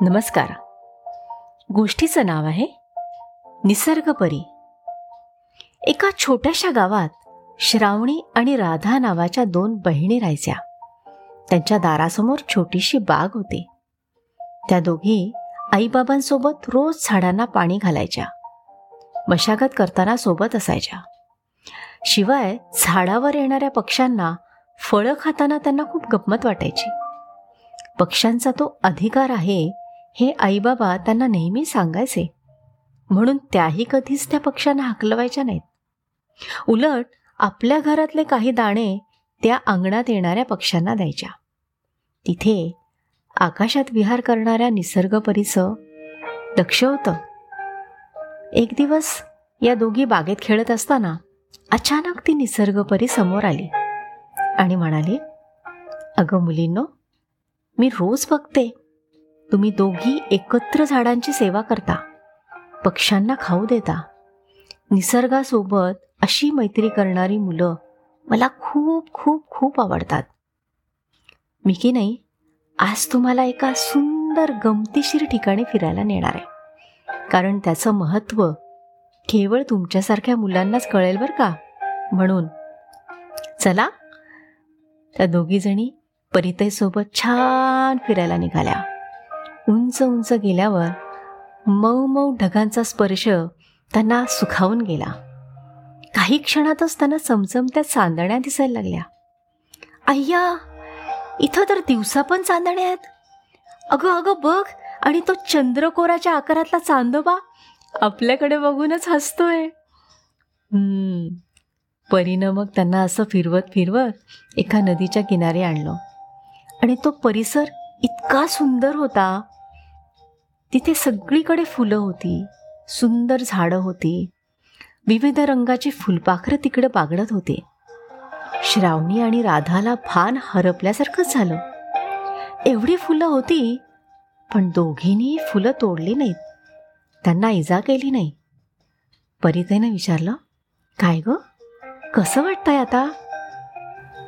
नमस्कार. गोष्टीचं नाव आहे निसर्गपरी. एका छोट्याशा गावात श्रावणी आणि राधा नावाच्या दोन बहिणी राहायच्या. त्यांच्या दारासमोर छोटीशी बाग होती. त्या दोघी आईबाबांसोबत रोज झाडांना पाणी घालायच्या. मशागत करताना सोबत असायच्या. शिवाय झाडावर येणाऱ्या पक्ष्यांना फळं खाताना त्यांना खूप गंमत वाटायची. पक्ष्यांचा तो अधिकार आहे हे आईबाबा त्यांना नेहमी सांगायचे. म्हणून त्याही कधीच त्या पक्ष्यांना हकलवायच्या नाहीत. उलट आपल्या घरातले काही दाणे त्या अंगणात येणाऱ्या पक्ष्यांना द्यायच्या. तिथे आकाशात विहार करणाऱ्या निसर्गपरीचं लक्ष होतं एक दिवस या दोघी बागेत खेळत असताना अचानक ती निसर्गपरी समोर आली आणि म्हणाली अगं मुलींनो मी रोज बघते. तुम्ही दोघी एकत्र झाडांची सेवा करता. पक्ष्यांना खाऊ देता. निसर्गासोबत अशी मैत्री करणारी मुलं मला खूप खूप खूप आवडतात. मी की नाही आज तुम्हाला एका सुंदर गमतीशीर ठिकाणी फिरायला नेणार आहे. कारण त्याचं महत्त्व केवळ तुमच्यासारख्या मुलांनाच कळेल बरं का? म्हणून. चला त्या दोघीजणी परितयसोबत छान फिरायला निघाल्या. उंच उंच गेल्यावर मऊ मऊ ढगांचा स्पर्श त्यांना सुखावून गेला. काही क्षणातच त्यांना चमचमत्या चांदण्या दिसायला लागल्या. अय्या इथं तर दिवसा पण चांदण्या आहेत. अगं अगं बघ आणि तो चंद्रकोराच्या आकारातला चांदोबा आपल्याकडे बघूनच हसतोय. हम्म. परीनं मग त्यांना असं फिरवत फिरवत एका नदीच्या किनारी आणलं. आणि तो परिसर इतका सुंदर होता. तिथे सगळीकडे फुलं होती. सुंदर झाडं होती. विविध रंगाची फुलपाखरं तिकडे बागडत होते. श्रावणी आणि राधाला भान हरपल्यासारखंच झालं. एवढी फुलं होती पण दोघींनी फुलं तोडली नाहीत. त्यांना इजा केली नाही. परितेनं विचारलं काय ग? कसं वाटतंय आता?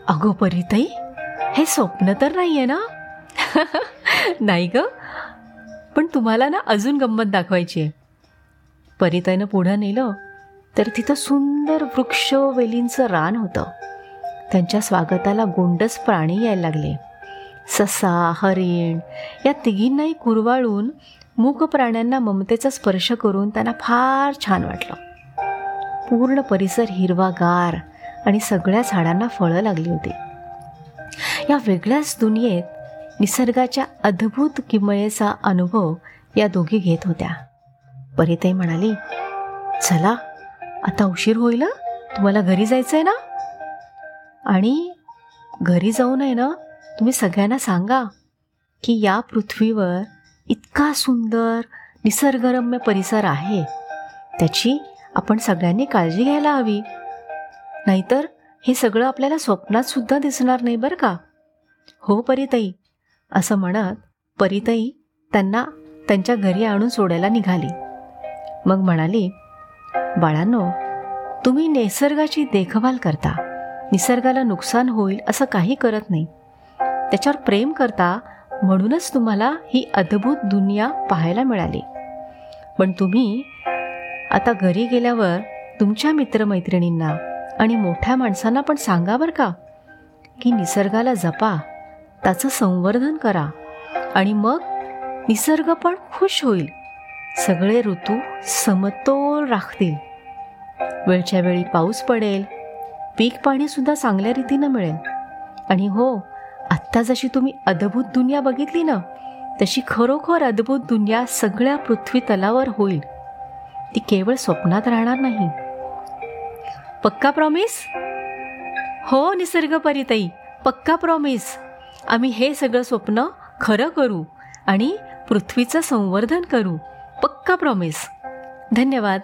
अगो परितई हे स्वप्न तर नाही आहे ना? नाही ग पण तुम्हाला ना अजून गंमत दाखवायची आहे. परिताईनं पुढं नेलं तर तिथं सुंदर वृक्ष वेलींचं रान होतं. त्यांच्या स्वागताला गोंडस प्राणी यायला लागले. ससा हरिण या तिघींनाही कुरवाळून मूक प्राण्यांना ममतेचा स्पर्श करून त्यांना फार छान वाटलं. पूर्ण परिसर हिरवागार आणि सगळ्या झाडांना फळं लागली होती. या वेगळ्याच दुनियेत निसर्गाच्या अद्भुत किमयेचा अनुभव या दोघी घेत होत्या. परिताई म्हणाली चला आता उशीर होईल तुम्हाला घरी जायचं आहे ना? आणि घरी जाऊ नये ना तुम्ही सगळ्यांना सांगा की या पृथ्वीवर इतका सुंदर निसर्गरम्य परिसर आहे. त्याची आपण सगळ्यांनी काळजी घ्यायला हवी. नाहीतर हे सगळं आपल्याला स्वप्नात सुद्धा दिसणार नाही बरं का? हो परिताई. असं म्हणत परितही त्यांना त्यांच्या घरी आणून सोडायला निघाली. मग म्हणाली बाळांनो तुम्ही निसर्गाची देखभाल करता. निसर्गाला नुकसान होईल असं काही करत नाही. त्याच्यावर प्रेम करता म्हणूनच तुम्हाला ही अद्भुत दुनिया पाहायला मिळाली. पण तुम्ही आता घरी गेल्यावर तुमच्या मित्रमैत्रिणींना आणि मोठ्या माणसांना पण सांगा बरं का? की निसर्गाला जपा. त्याचं संवर्धन करा. आणि मग निसर्ग पण खुश होईल. सगळे ऋतू समतोल राखतील. वेळच्या वेळी पाऊस पडेल. पीक पाणीसुद्धा चांगल्या रीतीनं मिळेल. आणि हो आत्ता जशी तुम्ही अद्भुत दुनिया बघितली ना तशी खरोखर अद्भुत दुनिया सगळ्या पृथ्वी तलावर होईल. ती केवळ स्वप्नात राहणार नाही. पक्का प्रॉमिस हो निसर्ग परिताई पक्का प्रॉमिस आम्ही हे सगळं स्वप्न खरं करू आणि पृथ्वीचं संवर्धन करू. पक्का प्रॉमिस धन्यवाद.